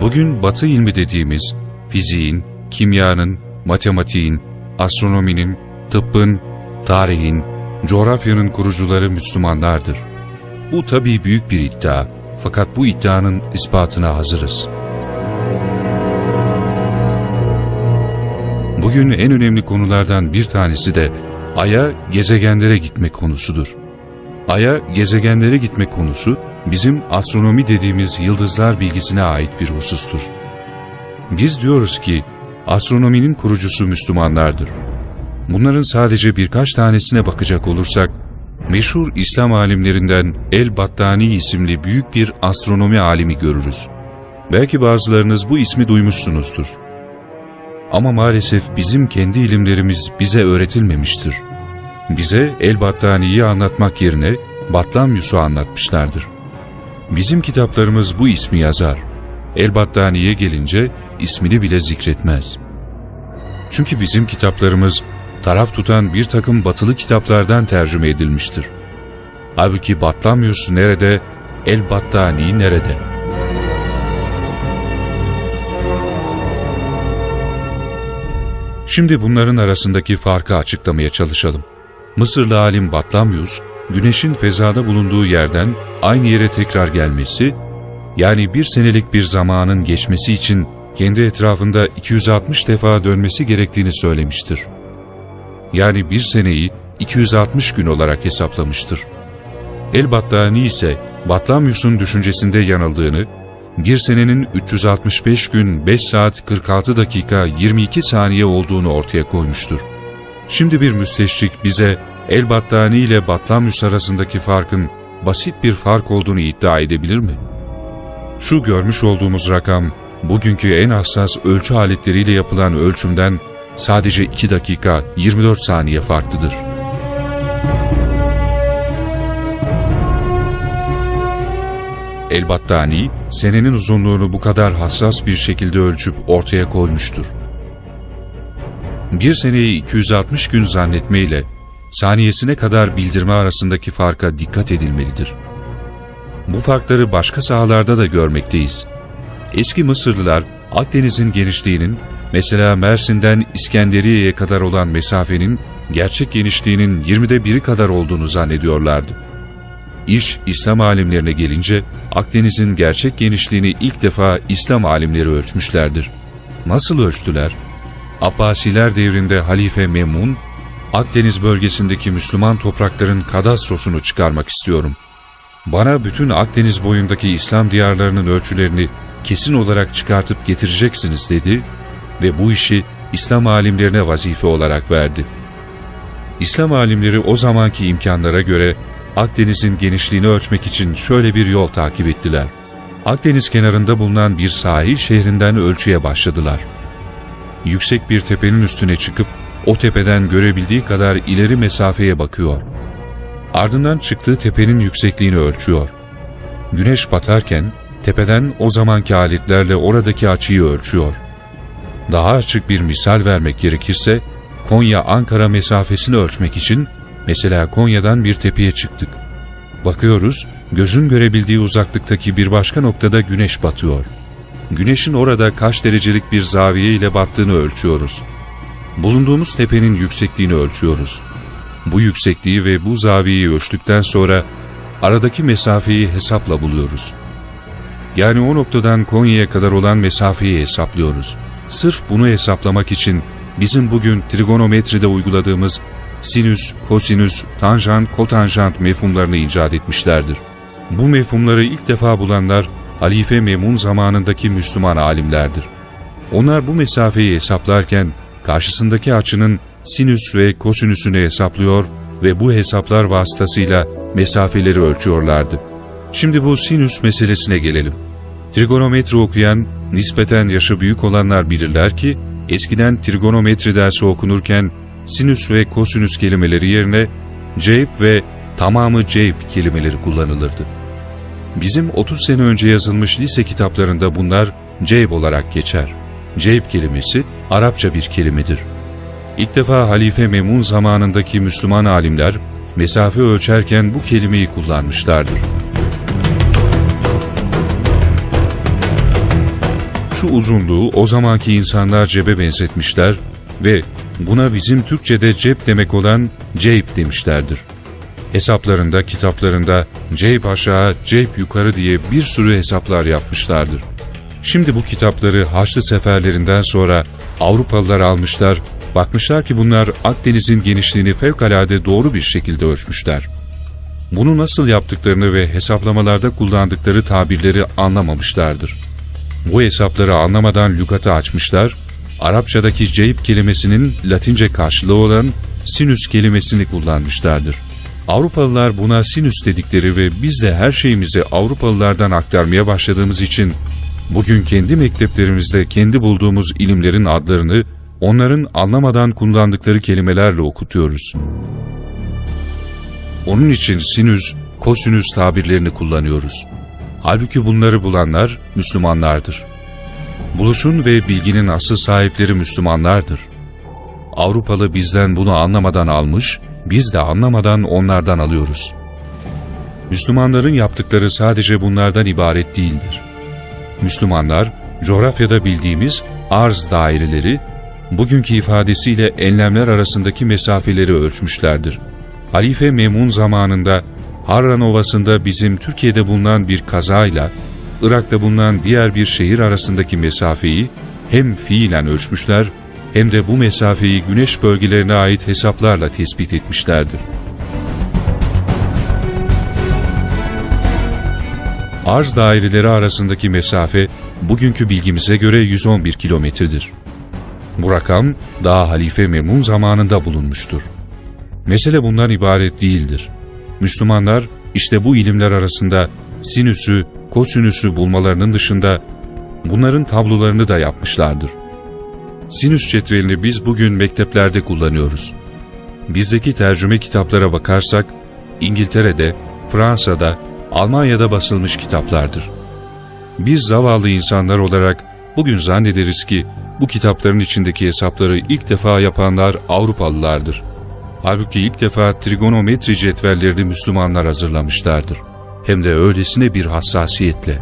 Bugün Batı ilmi dediğimiz fiziğin, kimyanın, matematiğin, astronominin, tıbbın, tarihin, coğrafyanın kurucuları Müslümanlardır. Bu tabii büyük bir iddia fakat bu iddianın ispatına hazırız. Bugün en önemli konulardan bir tanesi de Ay'a gezegenlere gitmek konusudur. Ay'a gezegenlere gitmek konusu bizim astronomi dediğimiz yıldızlar bilgisine ait bir husustur. Biz diyoruz ki astronominin kurucusu Müslümanlardır. Bunların sadece birkaç tanesine bakacak olursak, meşhur İslam alimlerinden El-Battani isimli büyük bir astronomi alimi görürüz. Belki bazılarınız bu ismi duymuşsunuzdur. Ama maalesef bizim kendi ilimlerimiz bize öğretilmemiştir. Bize El-Battani'yi anlatmak yerine Batlamyus'u anlatmışlardır. Bizim kitaplarımız bu ismi yazar. El-Battani'ye gelince ismini bile zikretmez. Çünkü bizim kitaplarımız taraf tutan bir takım batılı kitaplardan tercüme edilmiştir. Halbuki Batlamyus nerede, El-Battani nerede? Şimdi bunların arasındaki farkı açıklamaya çalışalım. Mısırlı alim Batlamyus, güneşin fezada bulunduğu yerden aynı yere tekrar gelmesi, yani bir senelik bir zamanın geçmesi için kendi etrafında 260 defa dönmesi gerektiğini söylemiştir. Yani bir seneyi 260 gün olarak hesaplamıştır. El-Battani ise Batlamyus'un düşüncesinde yanıldığını, bir senenin 365 gün 5 saat 46 dakika 22 saniye olduğunu ortaya koymuştur. Şimdi bir müsteşrik bize El-Battani ile Batlamyus arasındaki farkın basit bir fark olduğunu iddia edebilir mi? Şu görmüş olduğumuz rakam, bugünkü en hassas ölçü aletleriyle yapılan ölçümden sadece 2 dakika 24 saniye farklıdır. El-Battani, senenin uzunluğunu bu kadar hassas bir şekilde ölçüp ortaya koymuştur. Bir seneyi 260 gün zannetmeyle saniyesine kadar bildirme arasındaki farka dikkat edilmelidir. Bu farkları başka sahalarda da görmekteyiz. Eski Mısırlılar Akdeniz'in genişliğinin, mesela Mersin'den İskenderiye'ye kadar olan mesafenin gerçek genişliğinin 20'de biri kadar olduğunu zannediyorlardı. İş İslam alimlerine gelince Akdeniz'in gerçek genişliğini ilk defa İslam alimleri ölçmüşlerdir. Nasıl ölçtüler? Abbasiler devrinde Halife Memun, Akdeniz bölgesindeki Müslüman toprakların kadastrosunu çıkarmak istiyorum. Bana bütün Akdeniz boyundaki İslam diyarlarının ölçülerini kesin olarak çıkartıp getireceksiniz dedi ve bu işi İslam alimlerine vazife olarak verdi. İslam alimleri o zamanki imkanlara göre Akdeniz'in genişliğini ölçmek için şöyle bir yol takip ettiler. Akdeniz kenarında bulunan bir sahil şehrinden ölçüye başladılar. Yüksek bir tepenin üstüne çıkıp o tepeden görebildiği kadar ileri mesafeye bakıyor. Ardından çıktığı tepenin yüksekliğini ölçüyor. Güneş batarken tepeden o zamanki aletlerle oradaki açıyı ölçüyor. Daha açık bir misal vermek gerekirse, Konya-Ankara mesafesini ölçmek için mesela Konya'dan bir tepeye çıktık. Bakıyoruz, gözün görebildiği uzaklıktaki bir başka noktada güneş batıyor. Güneşin orada kaç derecelik bir zaviye ile battığını ölçüyoruz. Bulunduğumuz tepenin yüksekliğini ölçüyoruz. Bu yüksekliği ve bu zaviyeyi ölçtükten sonra aradaki mesafeyi hesapla buluyoruz. Yani o noktadan Konya'ya kadar olan mesafeyi hesaplıyoruz. Sırf bunu hesaplamak için bizim bugün trigonometride uyguladığımız sinüs, kosinüs, tanjant, kotanjant mefhumlarını icat etmişlerdir. Bu mefhumları ilk defa bulanlar Halife Memun zamanındaki Müslüman alimlerdir. Onlar bu mesafeyi hesaplarken karşısındaki açının sinüs ve kosinüsünü hesaplıyor ve bu hesaplar vasıtasıyla mesafeleri ölçüyorlardı. Şimdi bu sinüs meselesine gelelim. Trigonometri okuyan, nispeten yaşı büyük olanlar bilirler ki, eskiden trigonometri dersi okunurken sinüs ve kosinüs kelimeleri yerine ceyp ve tamamı ceyp kelimeleri kullanılırdı. Bizim 30 sene önce yazılmış lise kitaplarında bunlar ceyb olarak geçer. Ceyb kelimesi Arapça bir kelimedir. İlk defa Halife Memun zamanındaki Müslüman alimler mesafe ölçerken bu kelimeyi kullanmışlardır. Şu uzunluğu o zamanki insanlar cebe benzetmişler ve buna bizim Türkçe'de cep demek olan ceyp demişlerdir. Hesaplarında, kitaplarında ceyp aşağı, ceyp yukarı diye bir sürü hesaplar yapmışlardır. Şimdi bu kitapları Haçlı seferlerinden sonra Avrupalılar almışlar, bakmışlar ki bunlar Akdeniz'in genişliğini fevkalade doğru bir şekilde ölçmüşler. Bunu nasıl yaptıklarını ve hesaplamalarda kullandıkları tabirleri anlamamışlardır. Bu hesapları anlamadan lügatı açmışlar, Arapçadaki ceyp kelimesinin Latince karşılığı olan sinüs kelimesini kullanmışlardır. Avrupalılar buna sinüs dedikleri ve biz de her şeyimizi Avrupalılardan aktarmaya başladığımız için bugün kendi mekteplerimizde kendi bulduğumuz ilimlerin adlarını onların anlamadan kullandıkları kelimelerle okutuyoruz. Onun için sinüs, kosinüs tabirlerini kullanıyoruz. Halbuki bunları bulanlar Müslümanlardır. Buluşun ve bilginin asıl sahipleri Müslümanlardır. Avrupalı bizden bunu anlamadan almış, biz de anlamadan onlardan alıyoruz. Müslümanların yaptıkları sadece bunlardan ibaret değildir. Müslümanlar, coğrafyada bildiğimiz arz daireleri, bugünkü ifadesiyle enlemler arasındaki mesafeleri ölçmüşlerdir. Halife Memun zamanında Harran Ovası'nda bizim Türkiye'de bulunan bir kazayla Irak'ta bulunan diğer bir şehir arasındaki mesafeyi hem fiilen ölçmüşler hem de bu mesafeyi güneş bölgelerine ait hesaplarla tespit etmişlerdir. Arz daireleri arasındaki mesafe bugünkü bilgimize göre 111 kilometredir. Bu rakam daha Halife Memun zamanında bulunmuştur. Mesele bundan ibaret değildir. Müslümanlar işte bu ilimler arasında sinüsü, kosinüsü bulmalarının dışında bunların tablolarını da yapmışlardır. Sinüs cetvelini biz bugün mekteplerde kullanıyoruz. Bizdeki tercüme kitaplara bakarsak İngiltere'de, Fransa'da, Almanya'da basılmış kitaplardır. Biz zavallı insanlar olarak bugün zannederiz ki bu kitapların içindeki hesapları ilk defa yapanlar Avrupalılardır. Halbuki ilk defa trigonometri cetvellerini Müslümanlar hazırlamışlardır. Hem de öylesine bir hassasiyetle.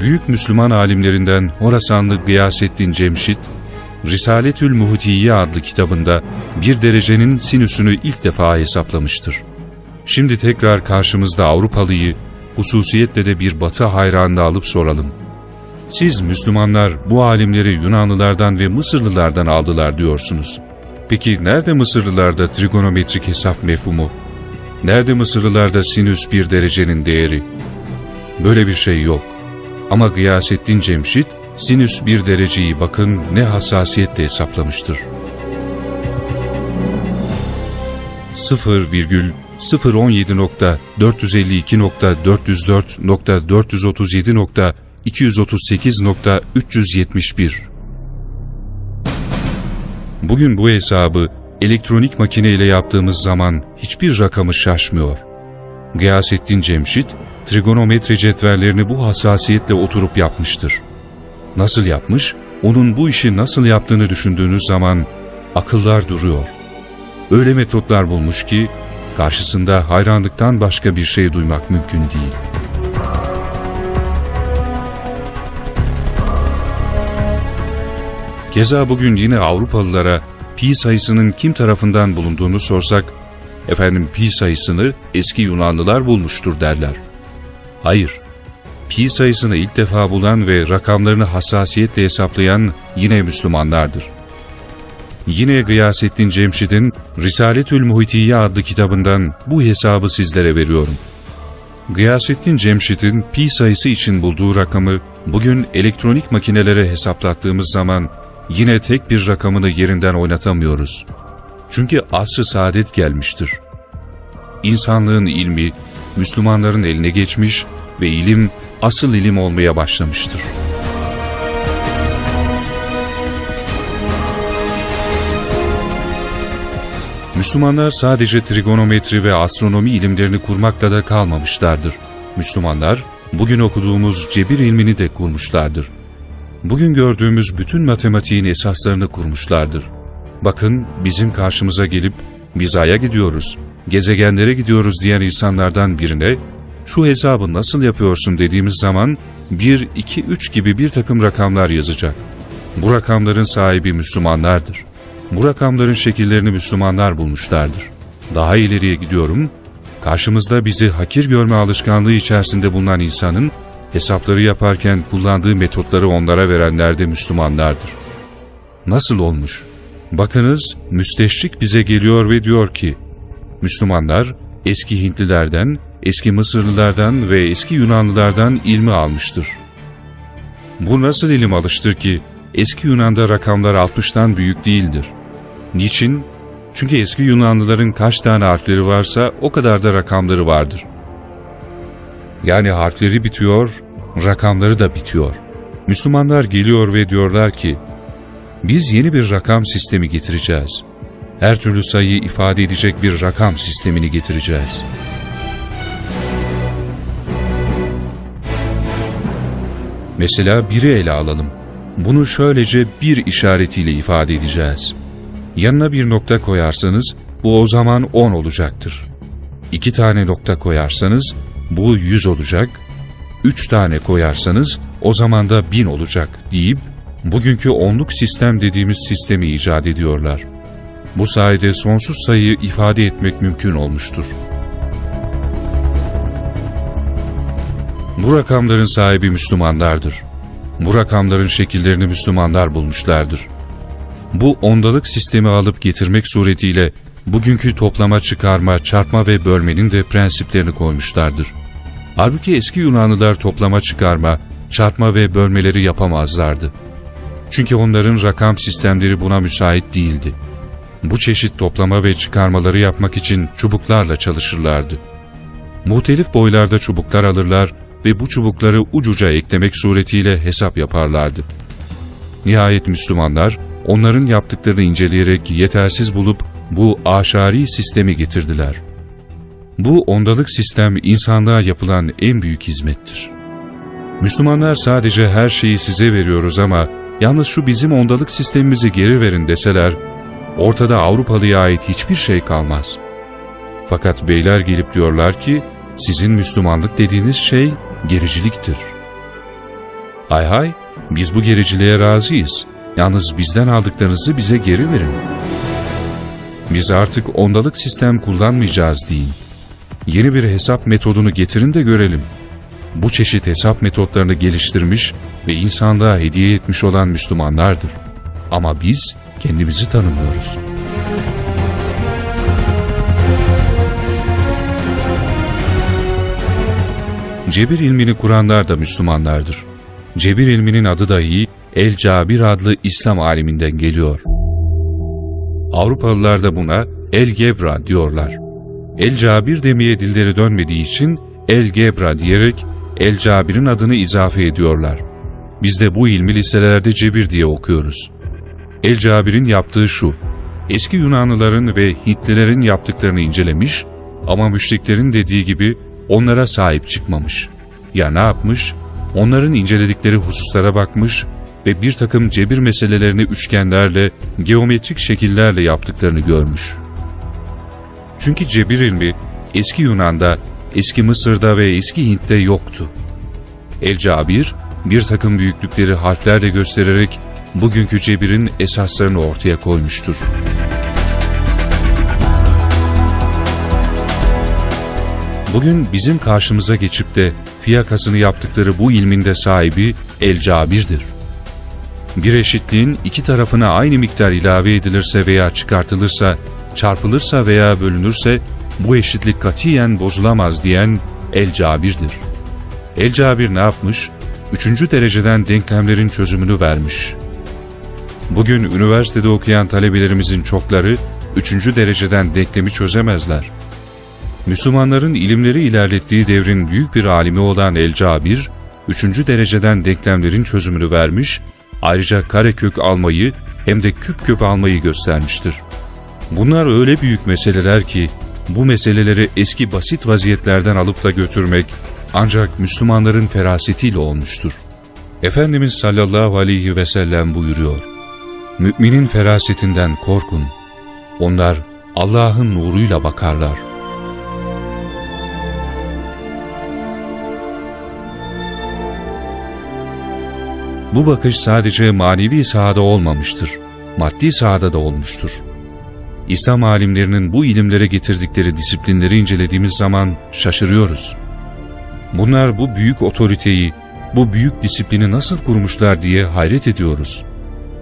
Büyük Müslüman alimlerinden Horasanlı Gıyasettin Cemşit, Risaletül Muhtiye adlı kitabında bir derecenin sinüsünü ilk defa hesaplamıştır. Şimdi tekrar karşımızda Avrupalıyı, hususiyetle de bir batı hayranını alıp soralım. Siz Müslümanlar bu alimleri Yunanlılardan ve Mısırlılardan aldılar diyorsunuz. Peki nerede Mısırlılarda trigonometrik hesap mefhumu? Nerede Mısırlılarda sinüs bir derecenin değeri? Böyle bir şey yok. Ama Gıyasettin Cemşit, sinüs bir dereceyi bakın ne hassasiyetle hesaplamıştır. 0,017.452.404.437. 238.371 Bugün bu hesabı elektronik makine ile yaptığımız zaman hiçbir rakamı şaşmıyor. Gıyasettin Cemşit, trigonometri cetvellerini bu hassasiyetle oturup yapmıştır. Nasıl yapmış, onun bu işi nasıl yaptığını düşündüğünüz zaman akıllar duruyor. Öyle metotlar bulmuş ki, karşısında hayranlıktan başka bir şey duymak mümkün değil. Keza bugün yine Avrupalılara pi sayısının kim tarafından bulunduğunu sorsak, efendim pi sayısını eski Yunanlılar bulmuştur derler. Hayır, pi sayısını ilk defa bulan ve rakamlarını hassasiyetle hesaplayan yine Müslümanlardır. Yine Gıyasettin Cemşid'in Risaletül Muhitiye adlı kitabından bu hesabı sizlere veriyorum. Gıyasettin Cemşid'in pi sayısı için bulduğu rakamı bugün elektronik makinelere hesaplattığımız zaman yine tek bir rakamını yerinden oynatamıyoruz. Çünkü asr-ı saadet gelmiştir. İnsanlığın ilmi Müslümanların eline geçmiş ve ilim asıl ilim olmaya başlamıştır. Müslümanlar sadece trigonometri ve astronomi ilimlerini kurmakla da kalmamışlardır. Müslümanlar bugün okuduğumuz cebir ilmini de kurmuşlardır. Bugün gördüğümüz bütün matematiğin esaslarını kurmuşlardır. Bakın bizim karşımıza gelip biz Ay'a gidiyoruz, gezegenlere gidiyoruz diyen insanlardan birine şu hesabı nasıl yapıyorsun dediğimiz zaman 1, 2, 3 gibi bir takım rakamlar yazacak. Bu rakamların sahibi Müslümanlardır. Bu rakamların şekillerini Müslümanlar bulmuşlardır. Daha ileriye gidiyorum, karşımızda bizi hakir görme alışkanlığı içerisinde bulunan insanın hesapları yaparken kullandığı metotları onlara verenler de Müslümanlardır. Nasıl olmuş? Bakınız müsteşrik bize geliyor ve diyor ki, Müslümanlar eski Hintlilerden, eski Mısırlılardan ve eski Yunanlılardan ilmi almıştır. Bu nasıl ilim alıştır ki eski Yunan'da rakamlar 60'tan büyük değildir. Niçin? Çünkü eski Yunanlıların kaç tane harfleri varsa o kadar da rakamları vardır. Yani harfleri bitiyor, rakamları da bitiyor. Müslümanlar geliyor ve diyorlar ki, biz yeni bir rakam sistemi getireceğiz. Her türlü sayıyı ifade edecek bir rakam sistemini getireceğiz. Mesela biri ele alalım. Bunu şöylece bir işaretiyle ifade edeceğiz. Yanına bir nokta koyarsanız bu o zaman 10 olacaktır. İki tane nokta koyarsanız bu 100 olacak. Üç tane koyarsanız o zaman da 1000 olacak deyip bugünkü onluk sistem dediğimiz sistemi icat ediyorlar. Bu sayede sonsuz sayıyı ifade etmek mümkün olmuştur. Bu rakamların sahibi Müslümanlardır. Bu rakamların şekillerini Müslümanlar bulmuşlardır. Bu ondalık sistemi alıp getirmek suretiyle bugünkü toplama, çıkarma, çarpma ve bölmenin de prensiplerini koymuşlardır. Halbuki eski Yunanlılar toplama, çıkarma, çarpma ve bölmeleri yapamazlardı. Çünkü onların rakam sistemleri buna müsait değildi. Bu çeşit toplama ve çıkarmaları yapmak için çubuklarla çalışırlardı. Muhtelif boylarda çubuklar alırlar ve bu çubukları ucuca eklemek suretiyle hesap yaparlardı. Nihayet Müslümanlar onların yaptıklarını inceleyerek yetersiz bulup bu aşari sistemi getirdiler. Bu ondalık sistem insanlığa yapılan en büyük hizmettir. Müslümanlar sadece her şeyi size veriyoruz ama yalnız şu bizim ondalık sistemimizi geri verin deseler, ortada Avrupalıya ait hiçbir şey kalmaz. Fakat beyler gelip diyorlar ki, sizin Müslümanlık dediğiniz şey gericiliktir. Hay hay, biz bu gericiliğe razıyız. Yalnız bizden aldıklarınızı bize geri verin. Biz artık ondalık sistem kullanmayacağız deyin. Yeni bir hesap metodunu getirin de görelim. Bu çeşit hesap metotlarını geliştirmiş ve insanlığa hediye etmiş olan Müslümanlardır. Ama biz kendimizi tanımıyoruz. Cebir ilmini kuranlar da Müslümanlardır. Cebir ilminin adı dahi El-Cabir adlı İslam aliminden geliyor. Avrupalılar da buna El-Gebra diyorlar. El-Cabir demeye dilleri dönmediği için El-Gebra diyerek El Cabir'in adını izafe ediyorlar. Biz de bu ilmi liselerde Cebir diye okuyoruz. El Cabir'in yaptığı şu, eski Yunanlıların ve Hintlilerin yaptıklarını incelemiş ama müşriklerin dediği gibi onlara sahip çıkmamış. Ya ne yapmış? Onların inceledikleri hususlara bakmış ve bir takım cebir meselelerini üçgenlerle, geometrik şekillerle yaptıklarını görmüş. Çünkü cebir ilmi eski Yunan'da, eski Mısır'da ve eski Hint'te yoktu. El-Cabir, bir takım büyüklükleri harflerle göstererek bugünkü cebirin esaslarını ortaya koymuştur. Bugün bizim karşımıza geçip de fiyakasını yaptıkları bu ilmin de sahibi El-Cabir'dir. Bir eşitliğin iki tarafına aynı miktar ilave edilirse veya çıkartılırsa, çarpılırsa veya bölünürse bu eşitlik katiyen bozulamaz diyen El-Cabir'dir. El-Cabir ne yapmış? Üçüncü dereceden denklemlerin çözümünü vermiş. Bugün üniversitede okuyan talebelerimizin çokları üçüncü dereceden denklemi çözemezler. Müslümanların ilimleri ilerlettiği devrin büyük bir alimi olan El-Cabir, üçüncü dereceden denklemlerin çözümünü vermiş, ayrıca karekök almayı hem de küp küp almayı göstermiştir. Bunlar öyle büyük meseleler ki, bu meseleleri eski basit vaziyetlerden alıp da götürmek ancak Müslümanların ferasetiyle olmuştur. Efendimiz sallallahu aleyhi ve sellem buyuruyor, Müminin ferasetinden korkun, onlar Allah'ın nuruyla bakarlar. Bu bakış sadece manevi sahada olmamıştır, maddi sahada da olmuştur. İslam alimlerinin bu ilimlere getirdikleri disiplinleri incelediğimiz zaman şaşırıyoruz. Bunlar bu büyük otoriteyi, bu büyük disiplini nasıl kurmuşlar diye hayret ediyoruz.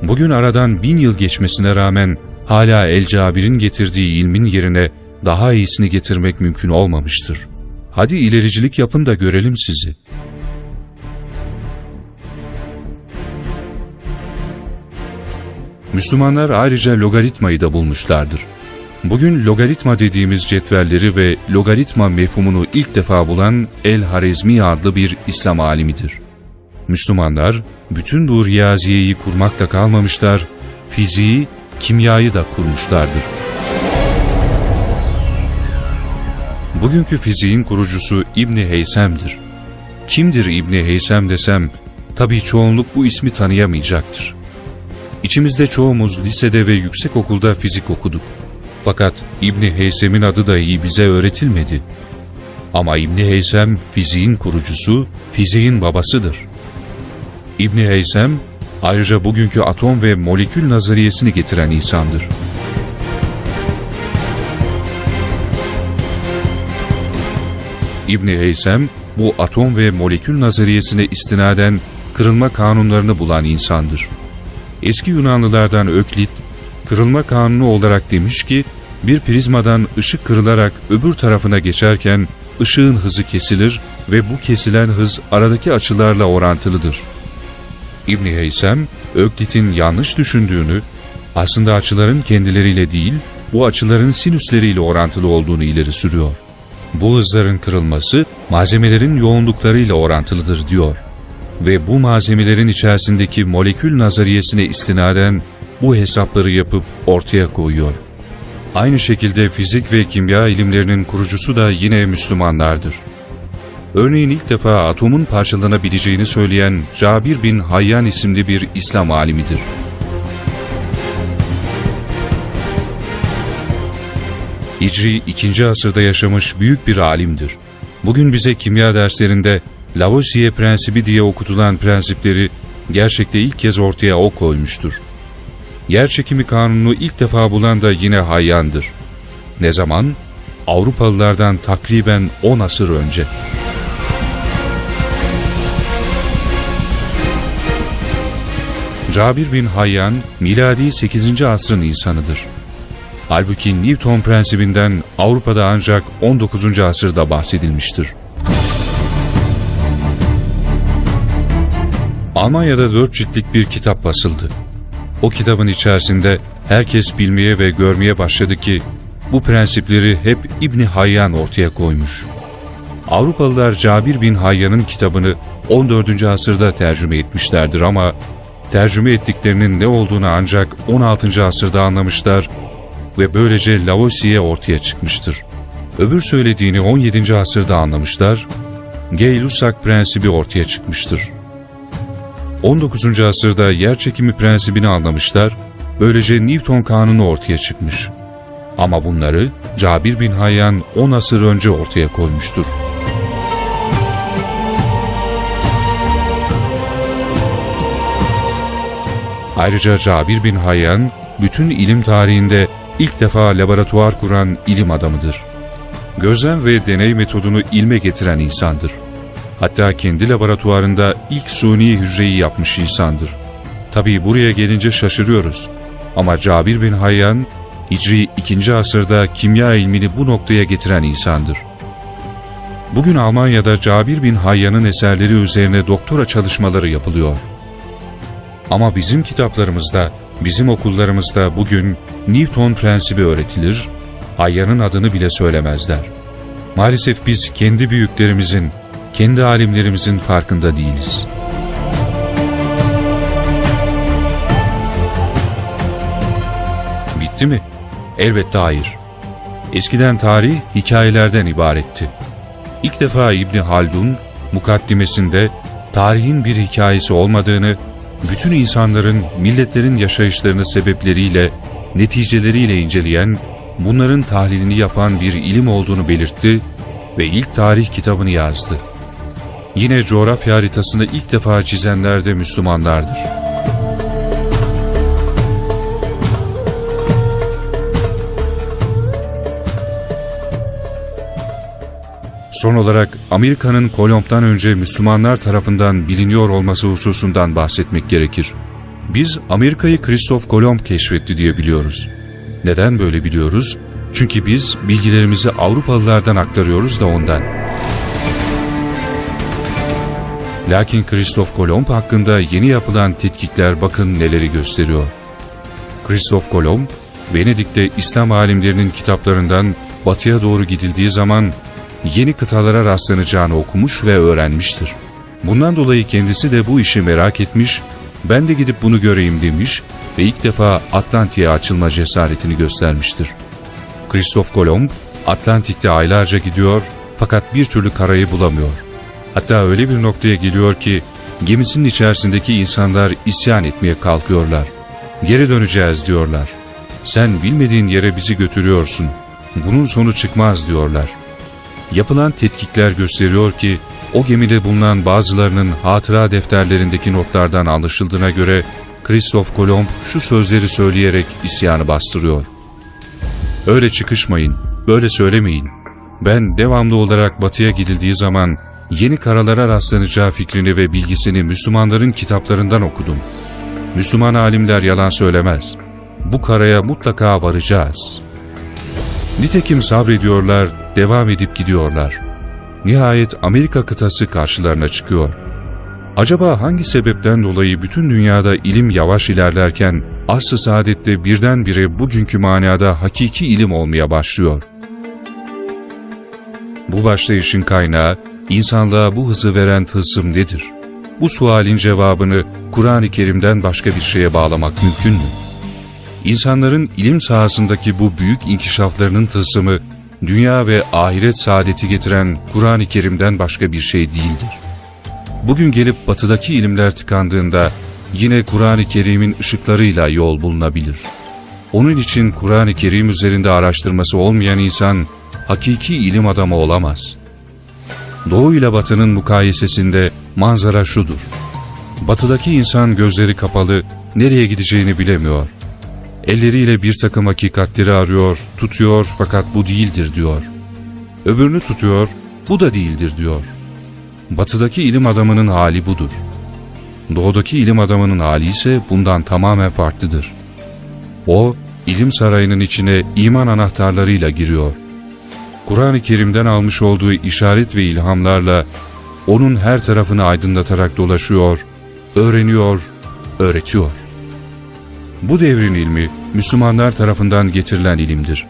Bugün aradan bin yıl geçmesine rağmen hala El Cabir'in getirdiği ilmin yerine daha iyisini getirmek mümkün olmamıştır. Hadi ilericilik yapın da görelim sizi. Müslümanlar ayrıca logaritmayı da bulmuşlardır. Bugün logaritma dediğimiz cetvelleri ve logaritma mefhumunu ilk defa bulan El-Harezmi adlı bir İslam alimidir. Müslümanlar bütün bu riyaziyeyi kurmakla kalmamışlar, fiziği, kimyayı da kurmuşlardır. Bugünkü fiziğin kurucusu İbni Heysem'dir. Kimdir İbni Heysem desem, tabii çoğunluk bu ismi tanıyamayacaktır. İçimizde çoğumuz lisede ve yüksek okulda fizik okuduk. Fakat İbni Heysem'in adı dahi bize öğretilmedi. Ama İbni Heysem fiziğin kurucusu, fiziğin babasıdır. İbni Heysem ayrıca bugünkü atom ve molekül nazariyesini getiren insandır. İbni Heysem bu atom ve molekül nazariyesine istinaden kırılma kanunlarını bulan insandır. Eski Yunanlılardan Öklit, kırılma kanunu olarak demiş ki, bir prizmadan ışık kırılarak öbür tarafına geçerken ışığın hızı kesilir ve bu kesilen hız aradaki açılarla orantılıdır. İbni Heysem, Öklit'in yanlış düşündüğünü, aslında açıların kendileriyle değil, bu açıların sinüsleriyle orantılı olduğunu ileri sürüyor. Bu hızların kırılması malzemelerin yoğunluklarıyla orantılıdır diyor ve bu malzemelerin içerisindeki molekül nazariyesine istinaden bu hesapları yapıp ortaya koyuyor. Aynı şekilde fizik ve kimya ilimlerinin kurucusu da yine Müslümanlardır. Örneğin ilk defa atomun parçalanabileceğini söyleyen Cabir bin Hayyan isimli bir İslam alimidir. Hicri 2. asırda yaşamış büyük bir alimdir. Bugün bize kimya derslerinde Lavoisier prensibi diye okutulan prensipleri gerçekte ilk kez ortaya o koymuştur. Yer çekimi kanunu ilk defa bulan da yine Hayyan'dır. Ne zaman? Avrupalılardan takriben 10 asır önce. Cabir bin Hayyan, miladi 8. asrın insanıdır. Halbuki Newton prensibinden Avrupa'da ancak 19. asırda bahsedilmiştir. Almanya'da dört ciltlik bir kitap basıldı. O kitabın içerisinde herkes bilmeye ve görmeye başladı ki bu prensipleri hep İbni Hayyan ortaya koymuş. Avrupalılar Cabir bin Hayyan'ın kitabını 14. asırda tercüme etmişlerdir ama tercüme ettiklerinin ne olduğunu ancak 16. asırda anlamışlar ve böylece Lavoisier ortaya çıkmıştır. Öbür söylediğini 17. asırda anlamışlar, Gay-Lussac prensibi ortaya çıkmıştır. 19. asırda yer çekimi prensibini anlamışlar, böylece Newton kanunu ortaya çıkmış. Ama bunları Cabir bin Hayyan 10 asır önce ortaya koymuştur. Ayrıca Cabir bin Hayyan, bütün ilim tarihinde ilk defa laboratuvar kuran ilim adamıdır. Gözlem ve deney metodunu ilme getiren insandır. Hatta kendi laboratuvarında ilk suni hücreyi yapmış insandır. Tabi buraya gelince şaşırıyoruz. Ama Cabir bin Hayyan, Hicri 2. asırda kimya ilmini bu noktaya getiren insandır. Bugün Almanya'da Cabir bin Hayyan'ın eserleri üzerine doktora çalışmaları yapılıyor. Ama bizim kitaplarımızda, bizim okullarımızda bugün Newton prensibi öğretilir, Hayyan'ın adını bile söylemezler. Maalesef biz kendi büyüklerimizin, kendi alimlerimizin farkında değiliz. Bitti mi? Elbette hayır. Eskiden tarih hikayelerden ibaretti. İlk defa İbni Haldun, mukaddimesinde tarihin bir hikayesi olmadığını, bütün insanların, milletlerin yaşayışlarını sebepleriyle, neticeleriyle inceleyen, bunların tahlilini yapan bir ilim olduğunu belirtti ve ilk tarih kitabını yazdı. Yine coğrafya haritasını ilk defa çizenler de Müslümanlardır. Son olarak Amerika'nın Kolomb'dan önce Müslümanlar tarafından biliniyor olması hususundan bahsetmek gerekir. Biz Amerika'yı Kristof Kolomb keşfetti diye biliyoruz. Neden böyle biliyoruz? Çünkü biz bilgilerimizi Avrupalılardan aktarıyoruz da ondan. Lakin Kristof Kolomb hakkında yeni yapılan tetkikler bakın neleri gösteriyor. Kristof Kolomb, Venedik'te İslam alimlerinin kitaplarından batıya doğru gidildiği zaman yeni kıtalara rastlanacağını okumuş ve öğrenmiştir. Bundan dolayı kendisi de bu işi merak etmiş, ben de gidip bunu göreyim demiş ve ilk defa Atlantik'e açılma cesaretini göstermiştir. Kristof Kolomb, Atlantik'te aylarca gidiyor fakat bir türlü karayı bulamıyor. Hatta öyle bir noktaya geliyor ki gemisinin içerisindeki insanlar isyan etmeye kalkıyorlar. Geri döneceğiz diyorlar. Sen bilmediğin yere bizi götürüyorsun. Bunun sonu çıkmaz diyorlar. Yapılan tetkikler gösteriyor ki o gemide bulunan bazılarının hatıra defterlerindeki notlardan anlaşıldığına göre Kristof Kolomb şu sözleri söyleyerek isyanı bastırıyor. Öyle çıkışmayın, böyle söylemeyin. Ben devamlı olarak batıya gidildiği zaman yeni karalara rastlanacağı fikrini ve bilgisini Müslümanların kitaplarından okudum. Müslüman alimler yalan söylemez. Bu karaya mutlaka varacağız. Nitekim sabrediyorlar, devam edip gidiyorlar. Nihayet Amerika kıtası karşılarına çıkıyor. Acaba hangi sebepten dolayı bütün dünyada ilim yavaş ilerlerken asr-ı saadette birdenbire bugünkü manada hakiki ilim olmaya başlıyor? Bu başlayışın kaynağı insanlığa bu hızı veren tılsım nedir? Bu sualin cevabını Kur'an-ı Kerim'den başka bir şeye bağlamak mümkün mü? İnsanların ilim sahasındaki bu büyük inkişaflarının tılsımı, dünya ve ahiret saadeti getiren Kur'an-ı Kerim'den başka bir şey değildir. Bugün gelip batıdaki ilimler tıkandığında yine Kur'an-ı Kerim'in ışıklarıyla yol bulunabilir. Onun için Kur'an-ı Kerim üzerinde araştırması olmayan insan hakiki ilim adamı olamaz. Doğu ile batının mukayesesinde manzara şudur. Batıdaki insan gözleri kapalı, nereye gideceğini bilemiyor. Elleriyle bir takım hakikatleri arıyor, tutuyor fakat bu değildir diyor. Öbürünü tutuyor, bu da değildir diyor. Batıdaki ilim adamının hali budur. Doğudaki ilim adamının hali ise bundan tamamen farklıdır. O, ilim sarayının içine iman anahtarlarıyla giriyor. Kur'an-ı Kerim'den almış olduğu işaret ve ilhamlarla onun her tarafını aydınlatarak dolaşıyor, öğreniyor, öğretiyor. Bu devrin ilmi Müslümanlar tarafından getirilen ilimdir.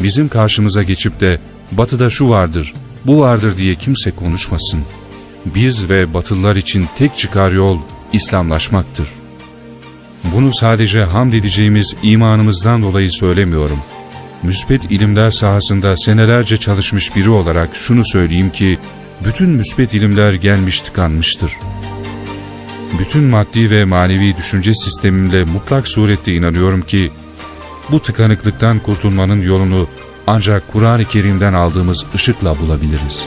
Bizim karşımıza geçip de batıda şu vardır, bu vardır diye kimse konuşmasın. Biz ve Batılılar için tek çıkar yol İslamlaşmaktır. Bunu sadece hamd edeceğimiz imanımızdan dolayı söylemiyorum. Müspet ilimler sahasında senelerce çalışmış biri olarak şunu söyleyeyim ki, bütün müspet ilimler gelmiş tıkanmıştır. Bütün maddi ve manevi düşünce sistemimle mutlak surette inanıyorum ki, bu tıkanıklıktan kurtulmanın yolunu ancak Kur'an-ı Kerim'den aldığımız ışıkla bulabiliriz.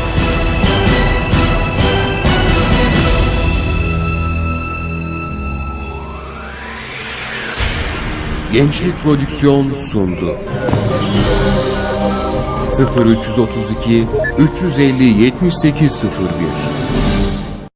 Gençlik Prodüksiyon sundu. 0332 350 7801